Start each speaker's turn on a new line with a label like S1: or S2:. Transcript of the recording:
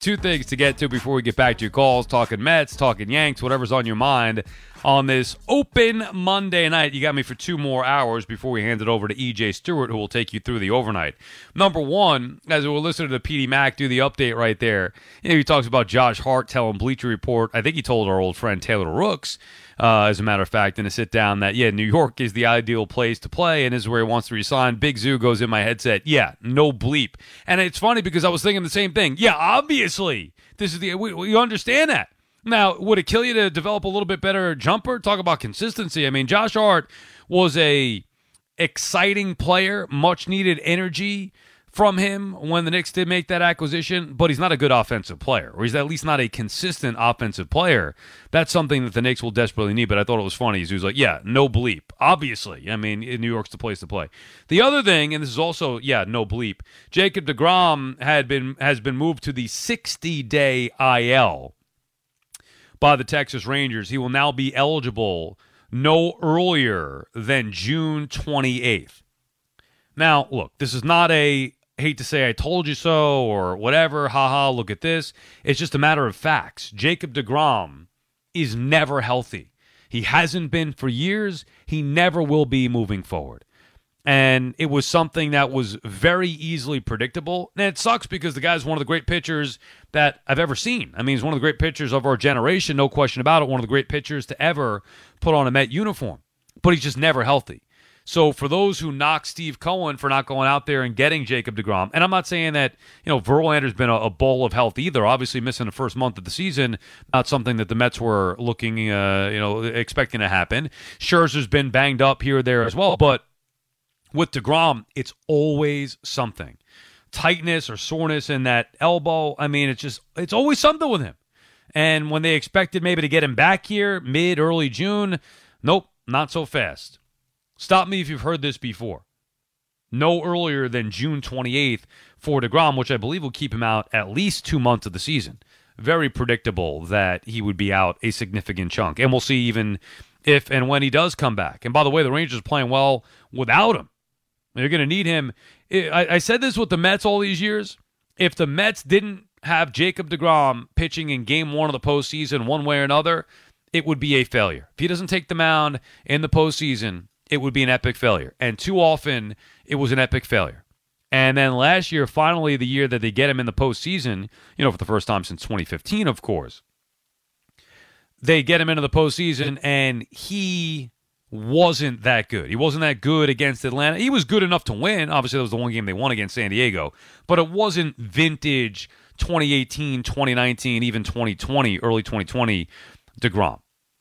S1: Two things to get to before we get back to your calls talking Mets, talking Yanks, whatever's on your mind on this open Monday night. You got me for two more hours before we hand it over to EJ Stewart, who will take you through the overnight. Number one, as we'll listen to PD Mac do the update right there, you know, he talks about Josh Hart telling Bleacher Report. I think he told our old friend Taylor Rooks uh, as a matter of fact, in a sit down that, yeah, New York is the ideal place to play and is where he wants to resign. Big Zoo goes in my headset. Yeah, no bleep. And it's funny because I was thinking the same thing. Yeah, obviously. This is the, we, we understand that. Now, would it kill you to develop a little bit better jumper? Talk about consistency. I mean, Josh Hart was a exciting player, much needed energy from him when the Knicks did make that acquisition, but he's not a good offensive player, or he's at least not a consistent offensive player. That's something that the Knicks will desperately need. But I thought it was funny. He was like, "Yeah, no bleep." Obviously, I mean, New York's the place to play. The other thing, and this is also, yeah, no bleep. Jacob Degrom had been has been moved to the 60 day IL by the Texas Rangers. He will now be eligible no earlier than June 28th. Now, look, this is not a hate to say I told you so or whatever, haha, look at this. It's just a matter of facts. Jacob DeGrom is never healthy. He hasn't been for years. He never will be moving forward. And it was something that was very easily predictable. And it sucks because the guy's one of the great pitchers that I've ever seen. I mean, he's one of the great pitchers of our generation, no question about it. One of the great pitchers to ever put on a Met uniform. But he's just never healthy. So for those who knock Steve Cohen for not going out there and getting Jacob DeGrom, and I'm not saying that you know Verlander's been a, a bowl of health either. Obviously, missing the first month of the season, not something that the Mets were looking, uh, you know, expecting to happen. Scherzer's been banged up here or there as well, but with DeGrom, it's always something. Tightness or soreness in that elbow. I mean, it's just it's always something with him. And when they expected maybe to get him back here mid early June, nope, not so fast. Stop me if you've heard this before. No earlier than June 28th for DeGrom, which I believe will keep him out at least two months of the season. Very predictable that he would be out a significant chunk. And we'll see even if and when he does come back. And by the way, the Rangers are playing well without him. They're going to need him. I, I said this with the Mets all these years. If the Mets didn't have Jacob DeGrom pitching in game one of the postseason one way or another, it would be a failure. If he doesn't take the mound in the postseason, it would be an epic failure. And too often, it was an epic failure. And then last year, finally, the year that they get him in the postseason, you know, for the first time since 2015, of course, they get him into the postseason, and he wasn't that good. He wasn't that good against Atlanta. He was good enough to win. Obviously, that was the one game they won against San Diego, but it wasn't vintage 2018, 2019, even 2020, early 2020 DeGrom.